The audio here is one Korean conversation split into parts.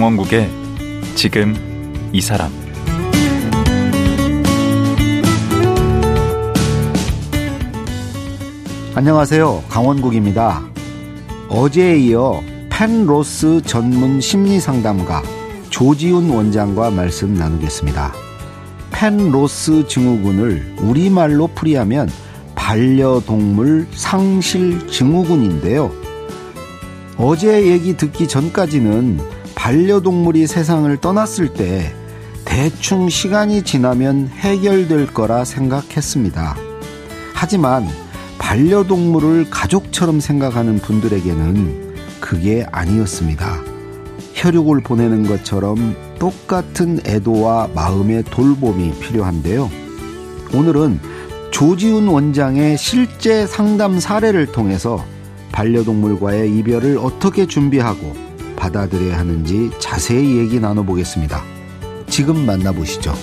강원국의 지금 이 사람 안녕하세요. 강원국입니다. 어제에 이어 펜로스 전문 심리 상담가 조지훈 원장과 말씀 나누겠습니다. 펜로스 증후군을 우리말로 풀이하면 반려동물 상실 증후군인데요. 어제 얘기 듣기 전까지는 반려동물이 세상을 떠났을 때 대충 시간이 지나면 해결될 거라 생각했습니다. 하지만 반려동물을 가족처럼 생각하는 분들에게는 그게 아니었습니다. 혈육을 보내는 것처럼 똑같은 애도와 마음의 돌봄이 필요한데요. 오늘은 조지훈 원장의 실제 상담 사례를 통해서 반려동물과의 이별을 어떻게 준비하고 받아들여야 하는지 자세히 얘기 나눠보겠습니다. 지금 만나보시죠.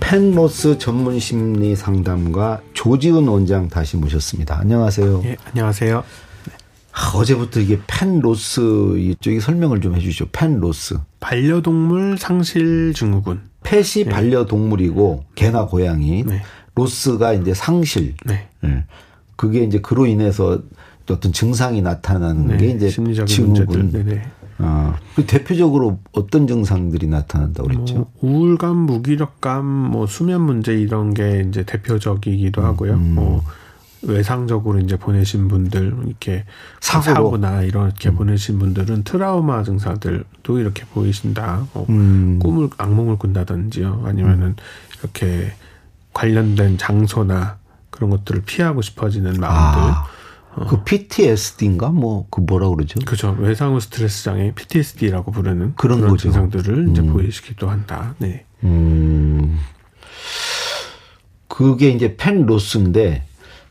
pet loss 전문 심리 상담가 조지훈 원장 다시 모셨습니다. 안녕하세요. 예, 안녕하세요. 아, 어제부터 이게 pet loss 이쪽이 설명을 좀 해주시죠. pet loss. 반려동물 상실 증후군. 펫이 네. 반려동물이고 개나 고양이. 네. loss가 이제 상실. 네. 네. 그게 이제 그로 인해서 어떤 증상이 나타나는 네. 게 이제 증후군. 아, 그 대표적으로 어떤 증상들이 나타난다고 그랬죠? 뭐 우울감, 무기력감, 뭐 수면 문제 이런 게 이제 대표적이기도 하고요. 음. 뭐 외상적으로 이제 보내신 분들 이렇게 사고로. 사고나 이렇게 음. 보내신 분들은 트라우마 증상들도 이렇게 보이신다. 뭐 음. 꿈을 악몽을 꾼다든지요. 아니면은 이렇게 관련된 장소나 그런 것들을 피하고 싶어지는 마음들. 아. 그 PTSD인가 뭐 그 뭐라 그러죠? 그죠. 외상 후 스트레스 장애 PTSD라고 부르는 그런, 그런 증상들을 이제 음. 보이시기도 한다. 네. 음. 그게 이제 펜 로스인데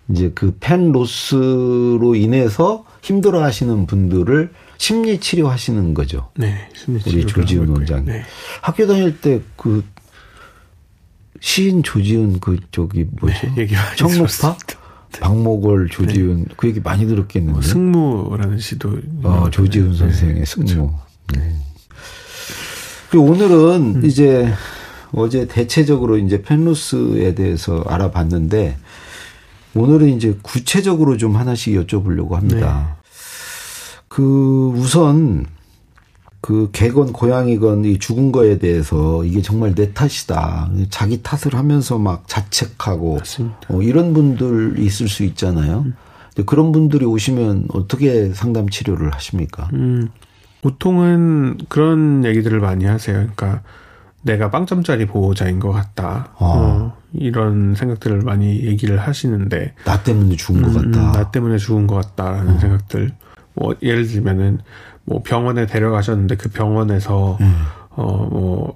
이제 그 펜 로스로 인해서 힘들어 하시는 분들을 심리 치료 하시는 거죠. 네. 심리 치료. 우리 조지훈 원장이. 네. 학교 다닐 때그 시인 조지훈 그 저기 뭐죠? 네, 청록파? 박목월, 조지훈 네. 그 얘기 많이 들었겠는데. 뭐 승무라는 시도. 어, 조지훈 네. 선생의 승무. 그렇죠. 네. 그리고 오늘은 음. 이제 어제 대체적으로 이제 펜로스에 대해서 알아봤는데 오늘은 이제 구체적으로 좀 하나씩 여쭤보려고 합니다. 네. 그 우선 그 개건 고양이건 이 죽은 거에 대해서 이게 정말 내 탓이다. 자기 탓을 하면서 막 자책하고 어, 이런 분들 있을 수 있잖아요. 음. 근데 그런 분들이 오시면 어떻게 상담 치료를 하십니까? 음, 보통은 그런 얘기들을 많이 하세요. 그러니까 내가 빵점짜리 보호자인 것 같다. 아. 어, 이런 생각들을 많이 얘기를 하시는데 나 때문에 죽은 음, 것 같다. 나 때문에 죽은 것 같다라는 어. 생각들. 뭐 예를 들면은 뭐 병원에 데려가셨는데 그 병원에서 음. 어뭐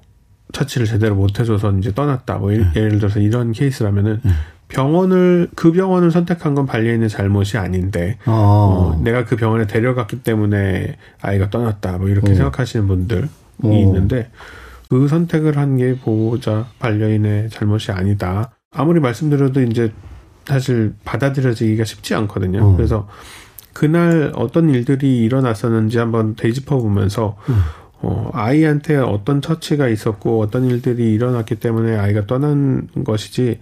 처치를 제대로 못 해줘서 이제 떠났다. 뭐 음. 예를 들어서 이런 케이스라면은 음. 병원을 그 병원을 선택한 건 반려인의 잘못이 아닌데 어. 어, 내가 그 병원에 데려갔기 때문에 아이가 떠났다. 뭐 이렇게 어. 생각하시는 분들이 어. 있는데 그 선택을 한 게 보호자 반려인의 잘못이 아니다. 아무리 말씀드려도 이제 사실 받아들여지기가 쉽지 않거든요. 어. 그래서 그날 어떤 일들이 일어났었는지 한번 되짚어 보면서 음. 어, 아이한테 어떤 처치가 있었고 어떤 일들이 일어났기 때문에 아이가 떠난 것이지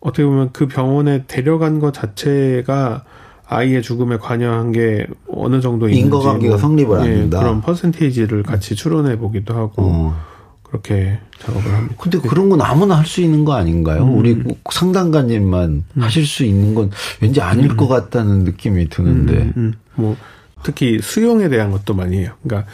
어떻게 보면 그 병원에 데려간 것 자체가 아이의 죽음에 관여한 게 어느 정도 인과관계가 뭐, 성립을 안 된다. 예, 그런 퍼센테이지를 같이 추론해 보기도 하고 어. 그렇게 작업을 합니다. 근데 그런 건 아무나 할 수 있는 거 아닌가요? 음. 우리 상담가님만 음. 하실 수 있는 건 왠지 아닐 음. 것 같다는 느낌이 드는데. 음, 음. 뭐 특히 수용에 대한 것도 많이 해요. 그러니까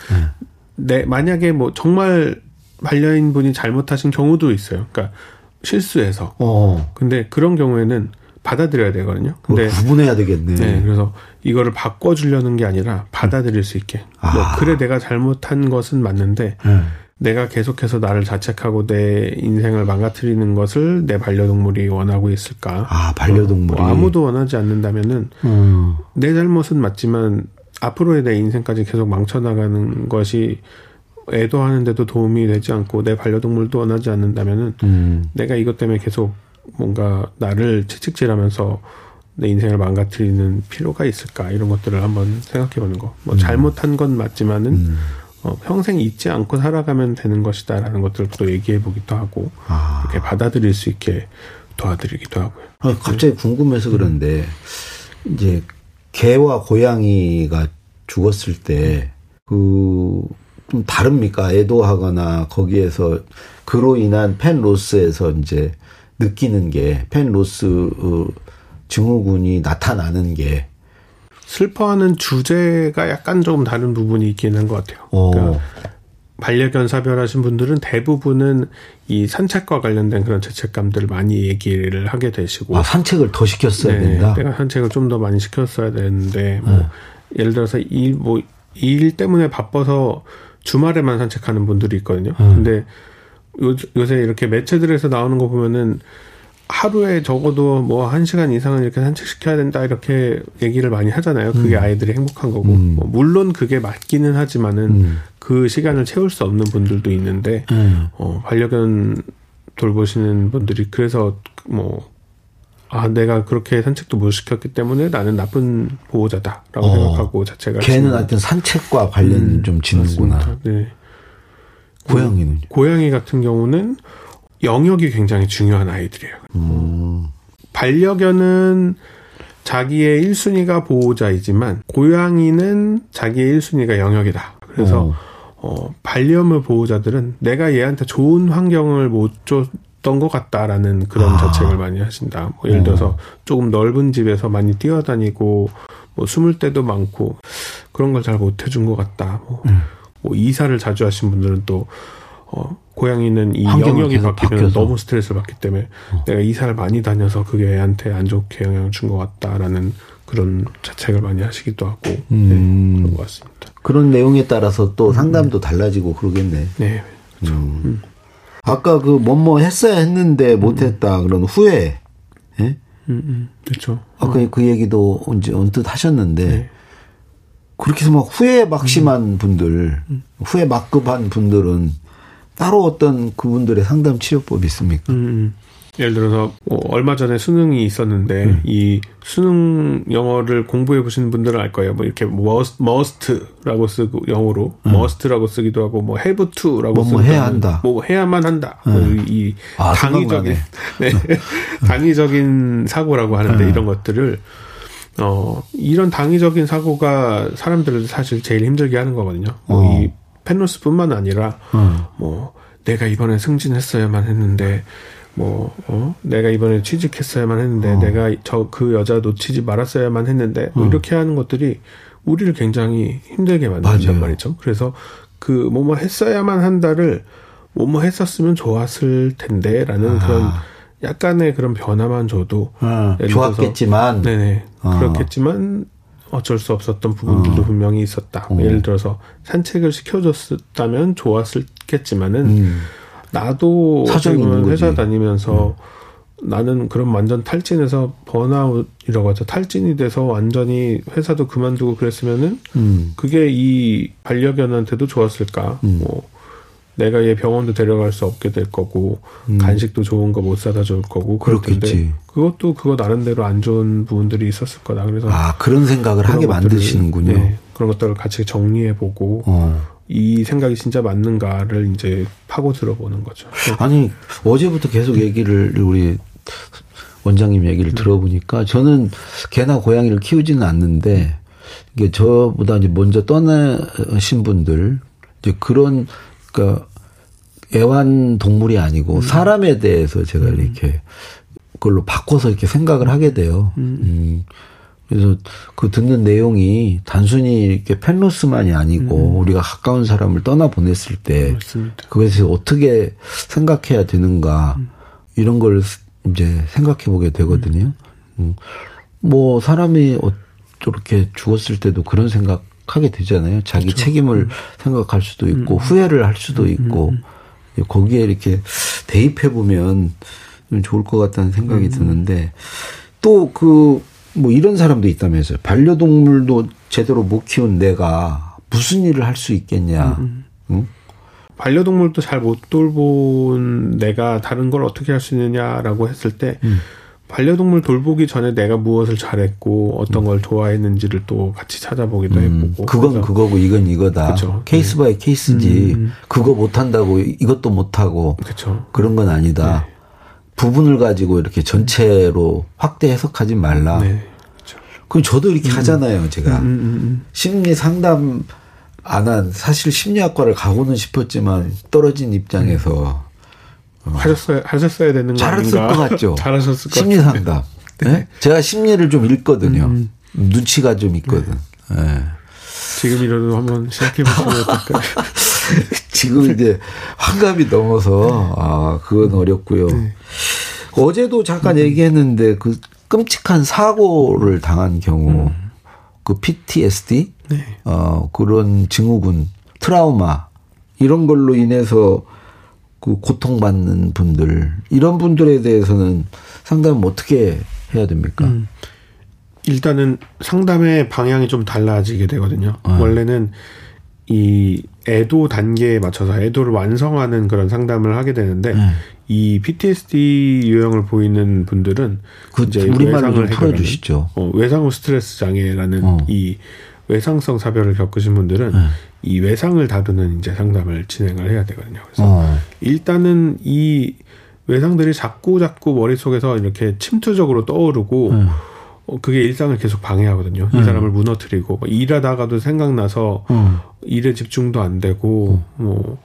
내 만약에 뭐 정말 반려인 분이 잘못하신 경우도 있어요. 그러니까 실수해서. 어. 근데 그런 경우에는 받아들여야 되거든요. 근데 구분해야 되겠네. 네, 그래서 이거를 바꿔주려는 게 아니라 받아들일 수 있게. 아. 뭐 그래 내가 잘못한 것은 맞는데 음. 내가 계속해서 나를 자책하고 내 인생을 망가뜨리는 것을 내 반려동물이 원하고 있을까? 아, 반려동물이. 뭐 아무도 원하지 않는다면은, 음. 내 잘못은 맞지만, 앞으로의 내 인생까지 계속 망쳐나가는 것이 애도하는데도 도움이 되지 않고 내 반려동물도 원하지 않는다면은 음. 내가 이것 때문에 계속 뭔가 나를 채찍질하면서 내 인생을 망가뜨리는 필요가 있을까 이런 것들을 한번 생각해 보는 거. 뭐 잘못한 건 맞지만은 음. 어, 평생 잊지 않고 살아가면 되는 것이다라는 것들을 또 얘기해 보기도 하고 아. 이렇게 받아들일 수 있게 도와드리기도 하고요. 아, 갑자기 궁금해서 그런데 이제 개와 고양이가 죽었을 때 그 좀 다릅니까? 애도하거나 거기에서 그로 인한 팬 로스에서 이제 느끼는 게팬 로스 어, 증후군이 나타나는 게 슬퍼하는 주제가 약간 조금 다른 부분이 있긴 한 것 같아요. 어. 그러니까 반려견 사별하신 분들은 대부분은 이 산책과 관련된 그런 죄책감들을 많이 얘기를 하게 되시고 아, 산책을 더 시켰어야 네, 된다. 내가 산책을 좀 더 많이 시켰어야 되는데 뭐 네. 예를 들어서 뭐, 이뭐일 때문에 바빠서 주말에만 산책하는 분들이 있거든요. 음. 근데 요, 요새 이렇게 매체들에서 나오는 거 보면은 하루에 적어도 뭐 한 시간 이상은 이렇게 산책시켜야 된다 이렇게 얘기를 많이 하잖아요. 그게 아이들이 행복한 거고 음. 뭐 물론 그게 맞기는 하지만은 음. 그 시간을 채울 수 없는 분들도 있는데 음. 어, 반려견 돌보시는 분들이 그래서 뭐, 아, 내가 그렇게 산책도 못 시켰기 때문에 나는 나쁜 보호자다라고 어. 생각하고 자체가. 개는 하여튼 산책과 관련 음, 좀. 맞습니다. 네. 고양이는 고양이 같은 경우는 영역이 굉장히 중요한 아이들이에요. 음. 반려견은 자기의 1순위가 보호자이지만 고양이는 자기의 1순위가 영역이다. 그래서 어. 어, 반려물 보호자들은 내가 얘한테 좋은 환경을 못 줬던 것 같다라는 그런 아. 자책을 많이 하신다. 뭐 예를 들어서 조금 넓은 집에서 많이 뛰어다니고 뭐 숨을 때도 많고 그런 걸 잘 못 해준 것 같다. 뭐, 음. 뭐 이사를 자주 하신 분들은 또 어, 고양이는 이 환경을 영역이 바뀌면 바뀌어서. 너무 스트레스를 받기 때문에 내가 이사를 많이 다녀서 그게 애한테 안 좋게 영향을 준 것 같다라는 그런 자책을 많이 하시기도 하고 음. 네, 그런 것 같습니다. 그런 내용에 따라서 또 상담도 달라지고 그러겠네. 네. 음. 아까 그 뭐뭐 했어야 했는데 못했다 그런 후회. 예? 음, 음, 그렇죠. 아까 그 얘기도 언제 언뜻 하셨는데 네. 그렇게 해서 막 후회 음. 막심한 분들, 후회 막급한 분들은 따로 어떤 그분들의 상담 치료법이 있습니까? 음, 음. 예를 들어서 뭐 얼마 전에 수능이 있었는데 음. 이 수능 영어를 공부해 보신 분들은 알 거예요. 뭐 이렇게 must, must라고 쓰고 영어로 must라고 쓰기도 하고 뭐 have to라고 음. 뭐뭐 쓰기도 해야 한다. 뭐 해야만 한다. 뭐이 아, 당위적인 네. 당위적인 사고라고 하는데 네. 이런 것들을 어 이런 당위적인 사고가 사람들을 사실 제일 힘들게 하는 거거든요. 뭐 어. 이 펜로스뿐만 아니라 어. 뭐 내가 이번에 승진했어야만 했는데 뭐 어? 내가 이번에 취직했어야만 했는데 어. 내가 저 그 여자 놓치지 말았어야만 했는데 뭐 어. 이렇게 하는 것들이 우리를 굉장히 힘들게 만든단 맞아요. 말이죠. 그래서 그 뭐뭐 했어야만 한다를 뭐뭐 했었으면 좋았을 텐데라는 아. 그런 약간의 그런 변화만 줘도 들어서 좋았겠지만 네네 아. 그렇겠지만 어쩔 수 없었던 부분들도 어. 분명히 있었다. 어. 예를 들어서 산책을 시켜줬다면 좋았겠지만은 음. 나도. 음. 회사 다니면서 나는 그런 완전 탈진해서 번아웃이라고 하죠. 탈진이 돼서 완전히 회사도 그만두고 그랬으면은 음. 그게 이 반려견한테도 좋았을까? 음. 뭐 내가 얘 병원도 데려갈 수 없게 될 거고 간식도 좋은 거 못 사다 줄 거고 음. 그렇겠지. 그것도 그거 나름대로 안 좋은 부분들이 있었을 거다. 그래서 아 그런 생각을 그런 하게 것들을, 만드시는군요. 네, 그런 것들을 같이 정리해 보고 어. 이 생각이 진짜 맞는가를 이제 파고 들어보는 거죠. 아니 어제부터 계속 얘기를 우리 원장님 얘기를 들어보니까 저는 개나 고양이를 키우지는 않는데 이게 저보다 이제 먼저 떠나신 분들 이제 그런 그러니까 애완 동물이 아니고 사람에 대해서 제가 이렇게 그걸로 바꿔서 이렇게 생각을 하게 돼요. 음. 그래서 그 듣는 내용이 단순히 이렇게 펜로스만이 아니고 우리가 가까운 사람을 떠나 보냈을 때 맞습니다. 그것에 어떻게 생각해야 되는가 이런 걸 이제 생각해 보게 되거든요. 음. 뭐 사람이 어- 저렇게 죽었을 때도 그런 생각하게 되잖아요. 자기 책임을 생각할 수도 있고 후회를 할 수도 있고 거기에 이렇게 대입해 보면 좀 좋을 것 같다는 생각이 드는데 또 그 뭐 이런 사람도 있다면서요. 반려동물도 제대로 못 키운 내가 무슨 일을 할 수 있겠냐. 음, 응? 반려동물도 잘 못 돌본 내가 다른 걸 어떻게 할 수 있느냐라고 했을 때 음. 반려동물 돌보기 전에 내가 무엇을 잘했고 어떤 걸 좋아했는지를 또 같이 찾아보기도 음, 해보고 그건 그거고 이건 이거다. 그쵸. case by case지. 음. 그거 못한다고 이것도 못하고 그렇죠. 그런 건 아니다. 네. 부분을 가지고 이렇게 전체로 확대 해석하지 말라. 네. 그럼 저도 이렇게 하잖아요, 제가. 음, 음, 심리 상담 안 한 사실 심리학과를 가고는 싶었지만 떨어진 입장에서 음. 하셨어야 하셨어야 되는 거 잘했을 아닌가? 것 같죠. 잘하셨을 것 심리 같아요. 상담. 네? 제가 심리를 좀 읽거든요. 음. 눈치가 좀 있거든. 네. 지금이라도 한번 시작해 보시면 어떨까요? 지금 이제 환갑이 넘어서 아 그건 어렵고요. 네. 어제도 잠깐 얘기했는데 그 끔찍한 사고를 당한 경우 그 PTSD 음. 네. 어 그런 증후군 트라우마 이런 걸로 인해서 그 고통받는 분들 이런 분들에 대해서는 상담 어떻게 해야 됩니까? 음. 일단은 상담의 방향이 좀 달라지게 되거든요. 네. 원래는 이 애도 단계에 맞춰서 애도를 완성하는 그런 상담을 하게 되는데 네. 이 PTSD 유형을 보이는 분들은 그 이제 외상을 풀어주시죠. 어, 외상 후 스트레스 장애라는 어. 이 외상성 사별을 겪으신 분들은 네. 이 외상을 다루는 이제 상담을 진행을 해야 되거든요. 그래서 어. 일단은 이 외상들이 자꾸 자꾸 머릿속에서 이렇게 침투적으로 떠오르고 네. 어, 그게 일상을 계속 방해하거든요. 이 음. 사람을 무너뜨리고 뭐 일하다가도 생각나서 어. 일에 집중도 안 되고 뭐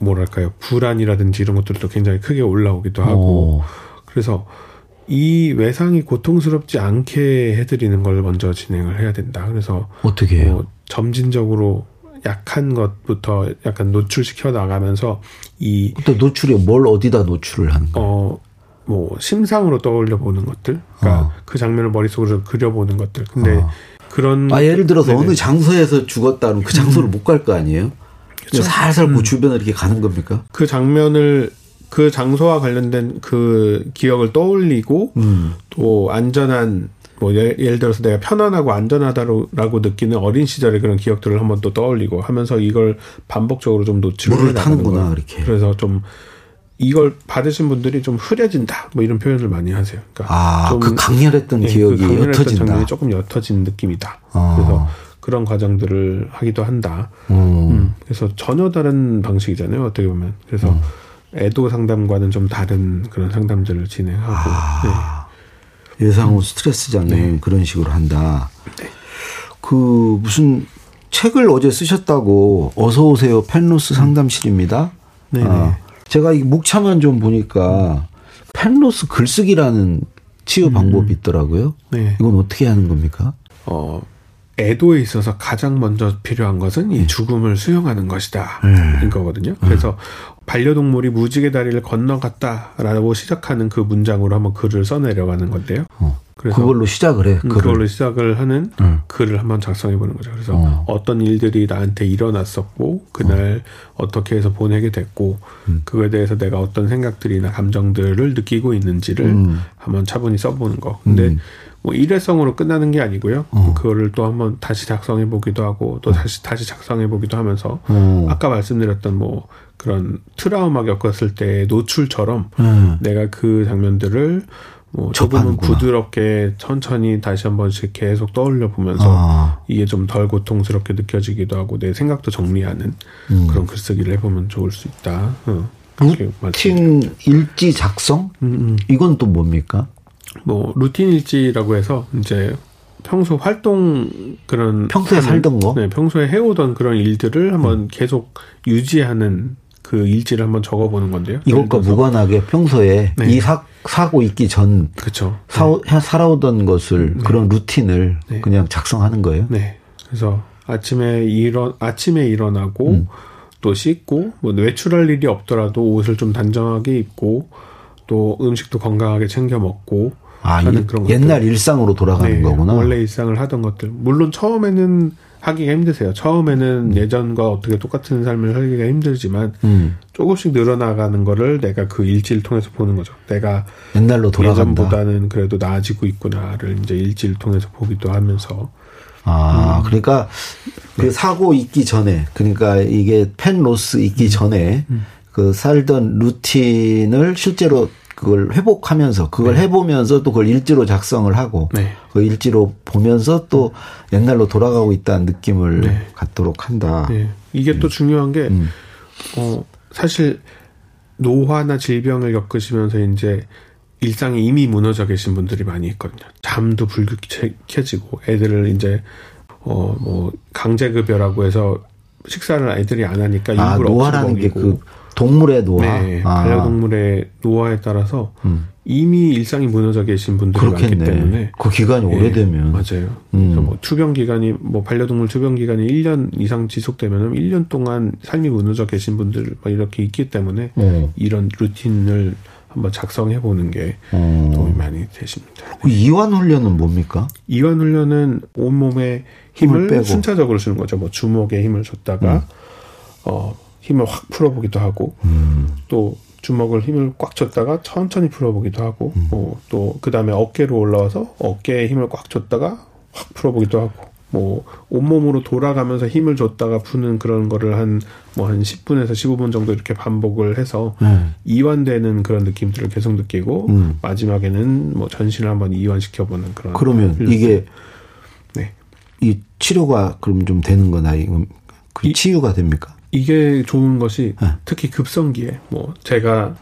뭐랄까요 불안이라든지 이런 것들도 굉장히 크게 올라오기도 하고 어. 그래서 이 외상이 고통스럽지 않게 해드리는 걸 먼저 진행을 해야 된다. 그래서 어떻게 해요? 뭐 점진적으로 약한 것부터 약간 노출시켜 나가면서 이 또 노출이 뭘 어디다 노출을 하는 거예요? 어, 뭐, 심상으로 떠올려 보는 것들. 그러니까 어. 그 장면을 머릿속으로 그려보는 것들. 근데 어. 그런. 아 예를 들어서 네네. 어느 장소에서 죽었다면 그 장소를 못갈 거 아니에요? 그쵸. 살살 그 주변을 이렇게 가는 겁니까? 그 장면을 그 장소와 관련된 그 기억을 떠올리고 음. 또 안전한 뭐 예, 예를 들어서 내가 편안하고 안전하다라고 느끼는 어린 시절의 그런 기억들을 한번 또 떠올리고 하면서 이걸 반복적으로 좀 노출을 거예요. 이렇게. 그래서 좀 이걸 받으신 분들이 좀 흐려진다 뭐 이런 표현을 많이 하세요. 그러니까 아, 좀그 강렬했던 예, 기억이 그 옅어진다. 장면이 조금 옅어진 느낌이다. 어. 그래서 그런 과정들을 하기도 한다. 음. 음, 그래서 전혀 다른 방식이잖아요. 어떻게 보면. 그래서 음. 애도 상담과는 좀 다른 그런 상담들을 진행하고. 아. 예상 후 스트레스 장애 네. 그런 식으로 한다. 그 무슨 책을 어제 쓰셨다고 어서 오세요 펜로스 상담실입니다. 네네. 아, 제가 이 목차만 좀 보니까 펜로스 글쓰기라는 치유 방법이 있더라고요. 네. 이건 어떻게 하는 겁니까? 어, 애도에 있어서 가장 먼저 필요한 것은 이 죽음을 수용하는 것이다. 네. 인 거거든요. 그래서 반려동물이 무지개 다리를 건너갔다라고 시작하는 그 문장으로 한번 글을 써내려가는 건데요. 어, 그래서 그걸로 시작을 해. 음, 글을. 그걸로 시작을 하는 음. 글을 한번 작성해 보는 거죠. 그래서 어. 어. 떤 일들이 나한테 일어났었고 그날 어. 떻게 해서 보내게 됐고 음. 그거에 대해서 내가 어떤 생각들이나 감정들을 느끼고 있는지를 음. 한번 차분히 써보는 거. 근데 음. 뭐 일회성으로 끝나는 게 아니고요. 어. 그거를 또 한번 다시 작성해 보기도 하고 또 다시 다시 작성해 보기도 하면서 어. 아까 말씀드렸던 뭐 그런 트라우마 겪었을 때 노출처럼 음. 내가 그 장면들을 뭐 조금은. 부드럽게 천천히 다시 한 번씩 계속 떠올려 보면서 아. 이게 좀 덜 고통스럽게 느껴지기도 하고 내 생각도 정리하는 음. 그런 글쓰기를 해보면 좋을 수 있다. 어, 루틴 일지 작성? 음, 음. 이건 또 뭡니까? 뭐 루틴 일지라고 해서 이제 평소 활동 그런 평소에 하는- 살던 거? 네, 평소에 해오던 그런 일들을 한번 계속 유지하는 그 일지를 한번 적어보는 건데요. 이것과 무관하게 평소에 네. 이 사, 사고 있기 전 그렇죠. 사, 살아오던 것을 그런 루틴을 네. 그냥 작성하는 거예요. 네. 그래서 아침에 일어 아침에 일어나고 음. 또 씻고 뭐 외출할 일이 없더라도 옷을 좀 단정하게 입고 또 음식도 건강하게 챙겨 먹고 아, 하는 이- 그런 것들. 옛날 일상으로 돌아가는 네, 거구나. 원래 일상을 하던 것들. 물론 처음에는 하기가 힘드세요. 처음에는 예전과 어떻게 똑같은 삶을 살기가 힘들지만 음, 조금씩 늘어나가는 거를 내가 그 일지를 통해서 보는 거죠. 내가 옛날로 돌아간다. 예전보다는 그래도 나아지고 있구나를 이제 일지를 통해서 보기도 하면서 아, 그러니까 그 네. 사고 있기 전에, 그러니까 이게 펜 로스 있기 음. 전에 그 살던 루틴을 실제로 그걸 회복하면서 그걸 해보면서 또 그걸 일지로 작성을 하고 네. 그 일지로 보면서 또 옛날로 돌아가고 있다는 느낌을 네. 갖도록 한다. 네. 이게 또 중요한 게, 음. 어, 사실, 노화나 질병을 겪으시면서 이제 일상이 이미 무너져 계신 분들이 많이 있거든요. 잠도 불규칙 켜지고, 애들을 이제, 어, 뭐, 강제급여라고 해서 식사를 애들이 안 하니까 아, 일부러 노화라는 게 없애버리고. 그 동물의 노화. 네, 아, 반려동물의 노화에 따라서 음. 이미 일상이 무너져 계신 분들이 많기 그렇겠네. 때문에 그 기간이 예, 오래되면 맞아요. 음. 그래서 뭐 투병 기간이 뭐 반려동물 투병 기간이 1년 이상 지속되면은 1년 동안 삶이 무너져 계신 분들 막 이렇게 있기 때문에 어. 이런 루틴을 한번 작성해 보는 게 어. 도움이 많이 되십니다. 그 이완 훈련은 뭡니까? 이완 훈련은 온몸에 힘을, 힘을 빼고. 순차적으로 주는 거죠. 뭐 주먹에 힘을 줬다가 어 힘을 확 풀어보기도 하고 음. 또 주먹을 힘을 꽉 줬다가 천천히 풀어보기도 하고 음. 뭐 또 그 다음에 어깨로 올라와서 어깨에 힘을 꽉 줬다가 확 풀어보기도 하고 뭐 온몸으로 돌아가면서 힘을 줬다가 푸는 그런 거를 한 뭐 한 10분에서 15분 정도 이렇게 반복을 해서 네. 이완되는 그런 느낌들을 계속 느끼고 음. 마지막에는 뭐 전신을 한번 이완시켜 보는 그런 그러면 훈련. 이게 네. 이 치료가 그럼 좀 되는 거나 이건 그 이- 치유가 됩니까? 이게 좋은 것이 네. 특히 급성기에 뭐 제가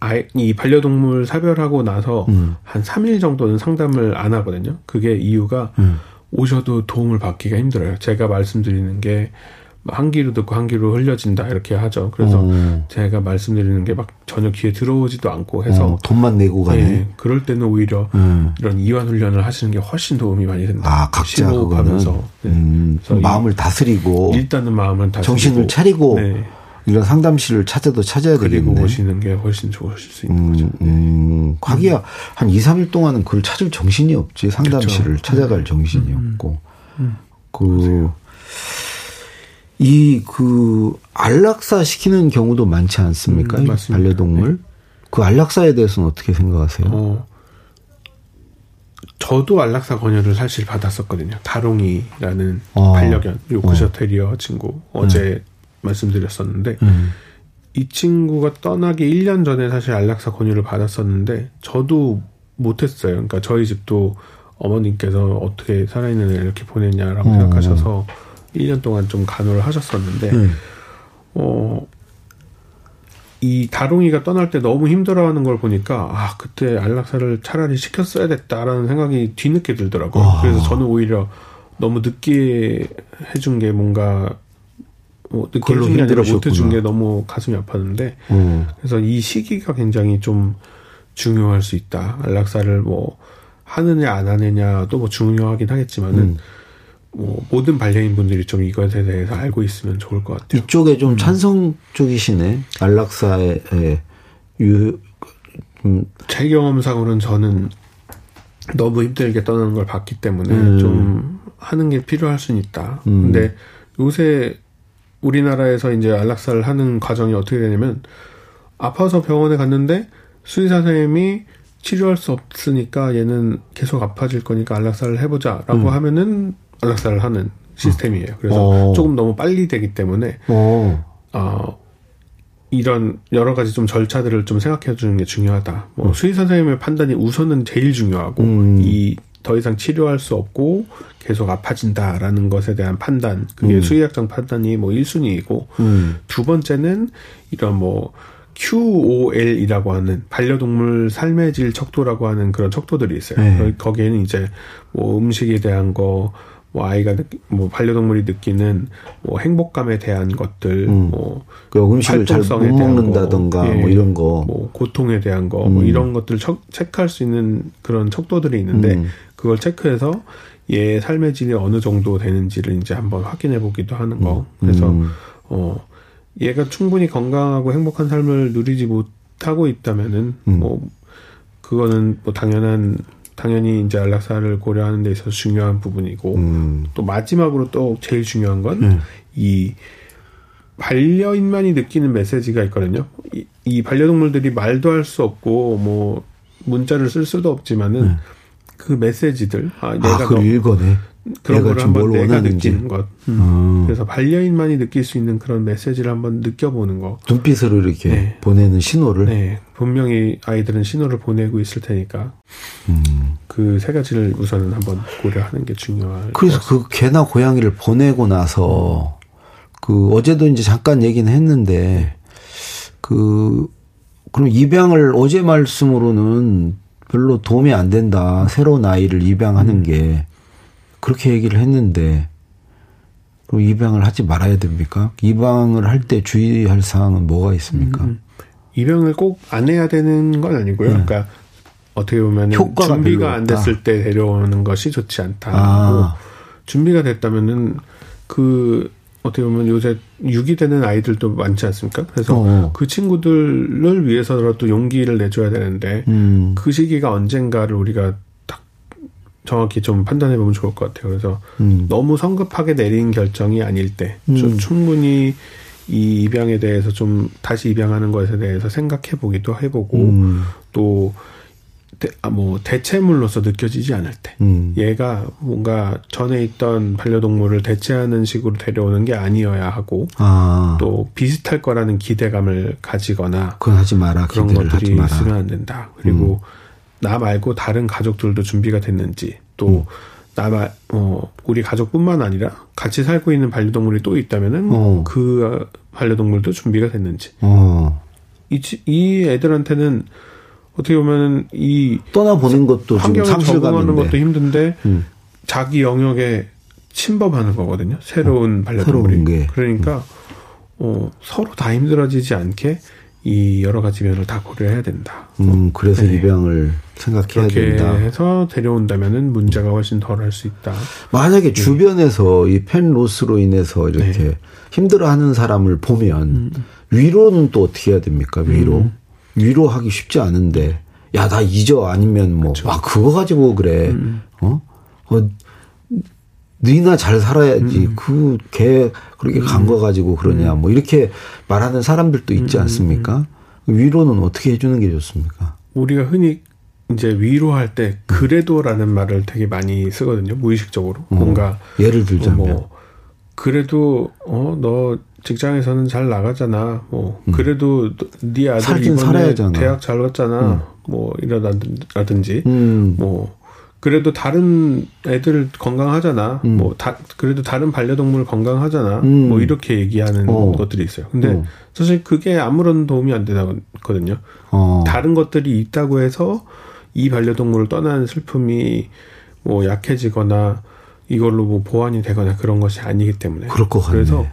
아이 이 반려동물 사별하고 나서 음. 한 3일 정도는 상담을 안 하거든요. 그게 이유가 음. 오셔도 도움을 받기가 힘들어요. 제가 말씀드리는 게뭐 한 귀로 듣고 한 귀로 흘려진다 이렇게 하죠. 그래서 어. 제가 말씀드리는 게 막 전혀 귀에 들어오지도 않고 해서 어, 돈만 내고 가네. 예, 그럴 때는 오히려 음. 이런 이완 훈련을 하시는 게 훨씬 도움이 많이 된다. 아 각자 심호흡하면서 네. 음, 마음을 다스리고 일단은 마음을 다스리고 정신을 차리고 네. 이런 상담실을 찾아도 찾아야 그리고 되겠네. 오시는 게 훨씬 좋으실 수 있는 음, 거죠. 음, 과기야 한 2, 3일 동안은 그걸 찾을 정신이 없지. 상담실을 그렇죠. 찾아갈 정신이 음, 없고. 그, 이, 그, 안락사 시키는 경우도 많지 않습니까? 음. 반려동물? 그 안락사에 대해서는 어떻게 생각하세요? 어, 저도 안락사 권유를 사실 받았었거든요. 다롱이라는 어. 반려견, 요크셔 테리어 친구 어제 말씀드렸었는데 음. 이 친구가 떠나기 1년 전에 사실 안락사 권유를 받았었는데 저도 못했어요. 그러니까 저희 집도 어머님께서 어떻게 살아있는 애를 이렇게 보냈냐라고 어. 생각하셔서 1년 동안 좀 간호를 하셨었는데 네. 어, 이 다롱이가 떠날 때 너무 힘들어하는 걸 보니까 아 그때 안락사를 차라리 시켰어야 됐다라는 생각이 뒤늦게 들더라고요. 아. 그래서 저는 오히려 너무 늦게 해준 게 뭔가 뭐 늦게 해준 게 아니라 못. 해준 게 너무 가슴이 아팠는데 어. 그래서 이 시기가 굉장히 좀 중요할 수 있다. 안락사를 뭐 하느냐 안 하느냐도 뭐 중요하긴 하겠지만은 음. 뭐 모든 반려인 분들이 좀 이것에 대해서 알고 있으면 좋을 것 같아요. 이쪽에 좀 찬성 쪽이시네. 안락사에, 에, 유, 음, 제 경험상으로는 저는 너무 힘들게 떠나는 걸 봤기 때문에 음. 좀 하는 게 필요할 수는 있다. 음. 근데 요새 우리나라에서 이제 안락사를 하는 과정이 어떻게 되냐면 아파서 병원에 갔는데 수의사 선생님이 치료할 수 없으니까 얘는 계속 아파질 거니까 안락사를 해보자라고 음. 하면은 안락사를 하는 시스템이에요. 그래서 어. 조금 너무 빨리 되기 때문에 어, 어, 이런 여러 가지 좀 절차들을 좀 생각해 주는 게 중요하다. 뭐 음. 수의사 선생님의 판단이 우선은 제일 중요하고 음. 이더 이상 치료할 수 없고 계속 아파진다라는 것에 대한 판단 그게 음. 수의학적 판단이 뭐 1순위이고 음, 두 번째는 이런 뭐 QOL이라고 하는 반려동물 삶의 질 척도라고 하는 그런 척도들이 있어요. 네. 거기- 거기에는 이제 뭐 음식에 대한 거, 뭐 아이가 느끼, 뭐 반려동물이 느끼는 뭐 행복감에 대한 것들, 음. 뭐 그 음식을 잘못 활동성에 대한 먹는다던가 거, 뭐 예. 이런 거. 뭐 고통에 대한 거, 뭐 음. 이런 것들 척, 체크할 수 있는 그런 척도들이 있는데 음. 그걸 체크해서 얘 삶의 질이 어느 정도 되는지를 이제 한번 확인해 보기도 하는 거. 그래서 음. 어 얘가 충분히 건강하고 행복한 삶을 누리지 못하고 있다면은 음. 뭐 그거는 뭐 당연한 당연히 이제 안락사를 고려하는 데 있어서 중요한 부분이고 음. 또 마지막으로 또 제일 중요한 건 음. 이 반려인만이 느끼는 메시지가 있거든요. 이, 이 반려동물들이 말도 할 수 없고 뭐 문자를 쓸 수도 없지만은 음. 그 메시지들 아 아, 얘가 그걸 너, 읽어내. 그런 걸 한번 뭘 내가 원하는지. 느끼는 것. 음. 어. 그래서 반려인만이 느낄 수 있는 그런 메시지를 한번 느껴보는 거. 눈빛으로 이렇게 네. 보내는 신호를. 네, 분명히 아이들은 신호를 보내고 있을 테니까 음. 그세 가지를 우선은 한번 고려하는 게 중요할 그래서. 그 개나 고양이를 보내고 나서 그 어제도 이제 잠깐 얘기는 했는데 그 그럼 입양을 어제 말씀으로는 별로 도움이 안 된다. 새로운 아이를 입양하는 음. 게 그렇게 얘기를 했는데 그럼 입양을 하지 말아야 됩니까? 입양을 할 때 주의할 사항은 뭐가 있습니까? 음, 입양을 꼭 안 해야 되는 건 아니고요. 그러니까 어떻게 보면 네. 준비가 안. 됐을 때 데려오는 것이 좋지 않다. 아. 준비가 됐다면은 그 어떻게 보면 요새 유기 되는 아이들도 많지 않습니까? 그래서 어. 그 친구들을 위해서라도 용기를 내줘야 되는데 음. 그 시기가 언젠가를 우리가 딱 정확히 좀 판단해 보면 좋을 것 같아요. 그래서 음. 너무 성급하게 내린 결정이 아닐 때, 좀 음. 충분히 이 입양에 대해서 좀 다시 입양하는 것에 대해서 생각해 보기도 해보고 음. 또 대, 아, 뭐 대체물로서 느껴지지 않을 때, 음. 얘가 뭔가 전에 있던 반려동물을 대체하는 식으로 데려오는 게 아니어야 하고 아. 또 비슷할 거라는 기대감을 가지거나 그건 하지 마라. 그런 기대를 하지 것들이 마라. 음. 있으면 안 된다. 그리고 나 말고 다른 가족들도 준비가 됐는지 음. 또 나말 어 우리 가족뿐만 아니라 같이 살고 있는 반려동물이 또 있다면은 어. 그 반려동물도 준비가 됐는지 어. 이, 치- 이 애들한테는 어떻게 보면은 이 떠나보는 것도 환경에 적응하는. 것도 힘든데 음. 자기 영역에 침범하는 거거든요. 새로운 반려동물이. 어, 새로운 게. 음. 그러니까 어, 서로 다 힘들어지지 않게 이 여러 가지 면을 다 고려해야 된다. 음, 그래서 네. 입양을 생각해야 된다. 해서 데려온다면은 문제가 훨씬 덜할 수 있다. 만약에 주변에서 이 펜로스로 인해서 이렇게 네. 힘들어하는 사람을 보면 음. 위로는 또 어떻게 해야 됩니까? 위로 위로하기 쉽지 않은데 야 나 잊어 아니면 뭐아 그거 가지고 그래 음. 어? 어 니나 잘 살아야지 음. 그개 그렇게 간 거 가지고 그러냐 뭐 이렇게 말하는 사람들도 있지 음. 않습니까? 위로는 어떻게 해주는 게 좋습니까? 우리가 흔히 이제 위로할 때 음. 그래도라는 말을 되게 많이 쓰거든요. 무의식적으로. 어, 뭔가 예를 들자면 뭐 그래도 어 너 직장에서는 잘 나가잖아. 뭐 그래도 너- 네 아들 음. 이번에 살아야잖아. 대학 잘 갔잖아. 뭐 이러다든지 음, 뭐 그래도 다른 애들 건강하잖아. 음. 뭐 다 그래도 다른 반려동물 건강하잖아. 음. 뭐 이렇게 얘기하는 어. 것들이 있어요. 근데 어. 사실 그게 아무런 도움이 안 되거든요. 어. 다른 것들이 있다고 해서 이 반려동물을 떠나는 슬픔이 뭐 약해지거나 이걸로 뭐 보완이 되거나 그런 것이 아니기 때문에 그럴 것 같네. 그래서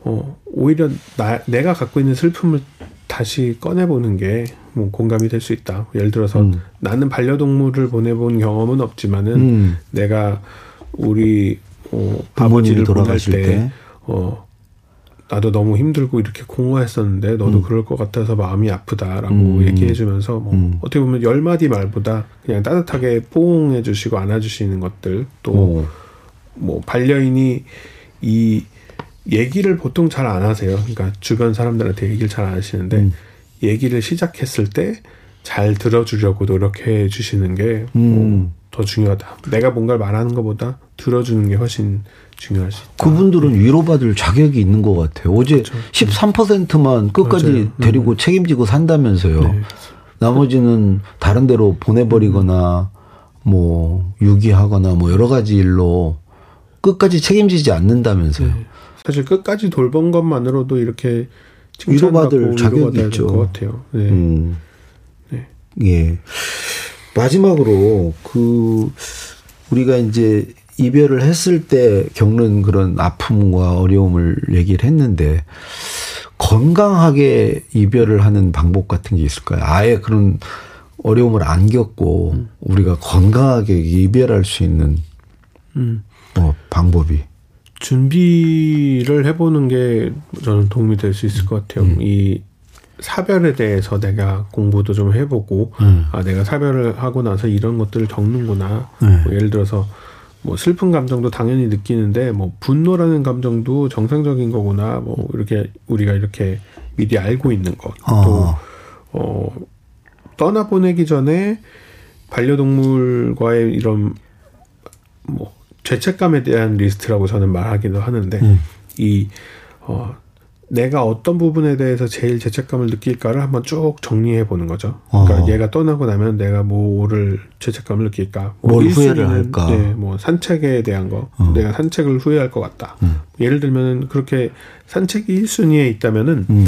어 오히려 나 내가 갖고 있는 슬픔을 다시 꺼내보는 게 뭐 공감이 될 수 있다. 예를 들어서 음. 나는 반려동물을 보내본 경험은 없지만은 음. 내가 우리 어, 아버지를 돌아가실 때, 때. 어, 나도 너무 힘들고 이렇게 공허했었는데 너도 그럴 것 같아서 마음이 아프다라고 음. 얘기해주면서 뭐 음. 어떻게 보면 열 마디 말보다 그냥 따뜻하게 포옹해주시고 안아주시는 것들 또 어. 뭐 반려인이 이 얘기를 보통 잘 안 하세요. 그러니까 주변 사람들한테 얘기를 잘 안 하시는데 음. 얘기를 시작했을 때 잘 들어주려고 노력해 주시는 게 음. 더 중요하다. 내가 뭔가를 말하는 것보다 들어주는 게 훨씬 중요할 수 있다. 그분들은 위로받을 자격이 있는 것 같아요. 어제 13%만 끝까지 맞아요. 음. 데리고 책임지고 산다면서요. 네. 나머지는 다른 데로 보내버리거나 뭐 유기하거나 뭐 여러 가지 일로 끝까지 책임지지 않는다면서요. 네. 사실 끝까지 돌본 것만으로도 이렇게 위로받을 자격이 있죠. 될것 같아요. 네. 음. 네. 예. 마지막으로 그 우리가 이제 이별을 했을 때 겪는 그런 아픔과 어려움을 얘기를 했는데 건강하게 이별을 하는 방법 같은 게 있을까요? 아예 그런 어려움을 안 겪고 우리가 건강하게 이별할 수 있는 음. 뭐 방법이 준비를 해보는 게 저는 도움이 될 수 있을 것 같아요. 음. 이 사별에 대해서 내가 공부도 좀 해보고, 음. 아, 내가 사별을 하고 나서 이런 것들을 겪는구나. 네. 뭐 예를 들어서, 뭐 슬픈 감정도 당연히 느끼는데, 뭐 분노라는 감정도 정상적인 거구나. 뭐 이렇게 우리가 이렇게 미리 알고 있는 것. 또, 어. 어, 떠나보내기 전에 반려동물과의 이런 뭐 죄책감에 대한 리스트라고 저는 말하기도 하는데 음. 이 어, 내가 어떤 부분에 대해서 제일 죄책감을 느낄까를 한번 쭉 정리해 보는 거죠. 그러니까 어. 얘가 떠나고 나면 내가 뭐를 죄책감을 느낄까? 뭐 뭘 후회를 1순위는 할까? 네, 뭐 산책에 대한 거. 어. 내가 산책을 후회할 것 같다. 음. 예를 들면은 그렇게 산책이 1순위에 있다면은 음.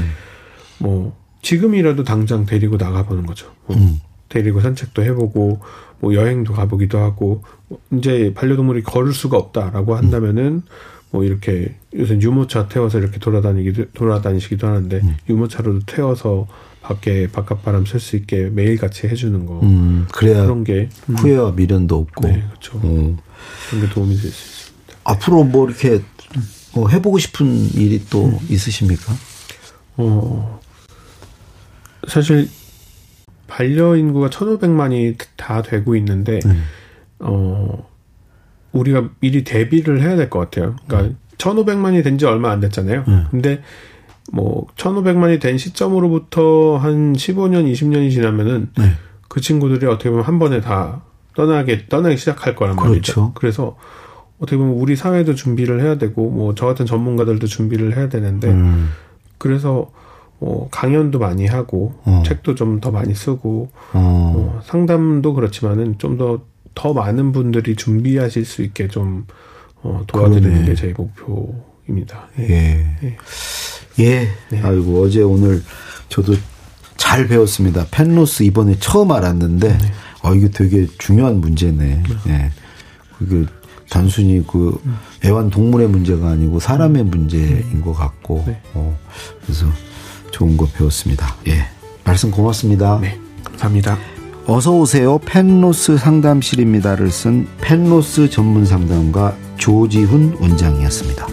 뭐 지금이라도 당장 데리고 나가 보는 거죠. 뭐 음. 데리고 산책도 해보고 뭐 여행도 가보기도 하고 뭐 이제 반려동물이 걸을 수가 없다라고 한다면은 뭐 이렇게 요새 유모차 태워서 이렇게 돌아다니기도 돌아다니시기도 하는데 유모차로도 태워서 밖에 바깥 바람 쐴 수 있게 매일 같이 해주는 거 음. 그래야 그런 게 음, 후회와 미련도 없고. 네 그렇죠 어. 그런 게 도움이 될 수 있습니다. 앞으로 뭐 이렇게 뭐 해보고 싶은 일이 또 음. 있으십니까? 어, 사실 반려 인구가 1,500만이 다 되고 있는데 음. 어 우리가 미리 대비를 해야 될 것 같아요. 그러니까 1,500만이 된 지 얼마 안 됐잖아요. 음. 근데 뭐 1,500만이 된 시점으로부터 한 15년, 20년이 지나면은 네. 그 친구들이 어떻게 보면 한 번에 다 떠나게 떠나기 시작할 거란 그렇죠. 말이죠. 그래서 어떻게 보면 우리 사회도 준비를 해야 되고 뭐 저 같은 전문가들도 준비를 해야 되는데 음. 그래서 어, 강연도 많이 하고 어. 책도 좀 더 많이 쓰고 어. 어, 상담도 그렇지만은 좀 더더 많은 분들이 준비하실 수 있게 좀 어, 도와드리는 그러네. 게제 목표입니다. 예. 예. 예. 예. 네. 아이고, 어제 오늘 저도 잘 배웠습니다. 펜로스 이번에 처음 알았는데, 네. 아, 이게 되게 중요한 문제네. 예. 그게 단순히 그 애완 동물의 문제가 아니고 사람의 문제인 것 같고, 네. 어, 그래서 좋은 거 배웠습니다. 예. 말씀 고맙습니다. 네, 감사합니다. 어서 오세요. 펜로스 상담실입니다를 쓴 펜로스 전문 상담가 조지훈 원장이었습니다.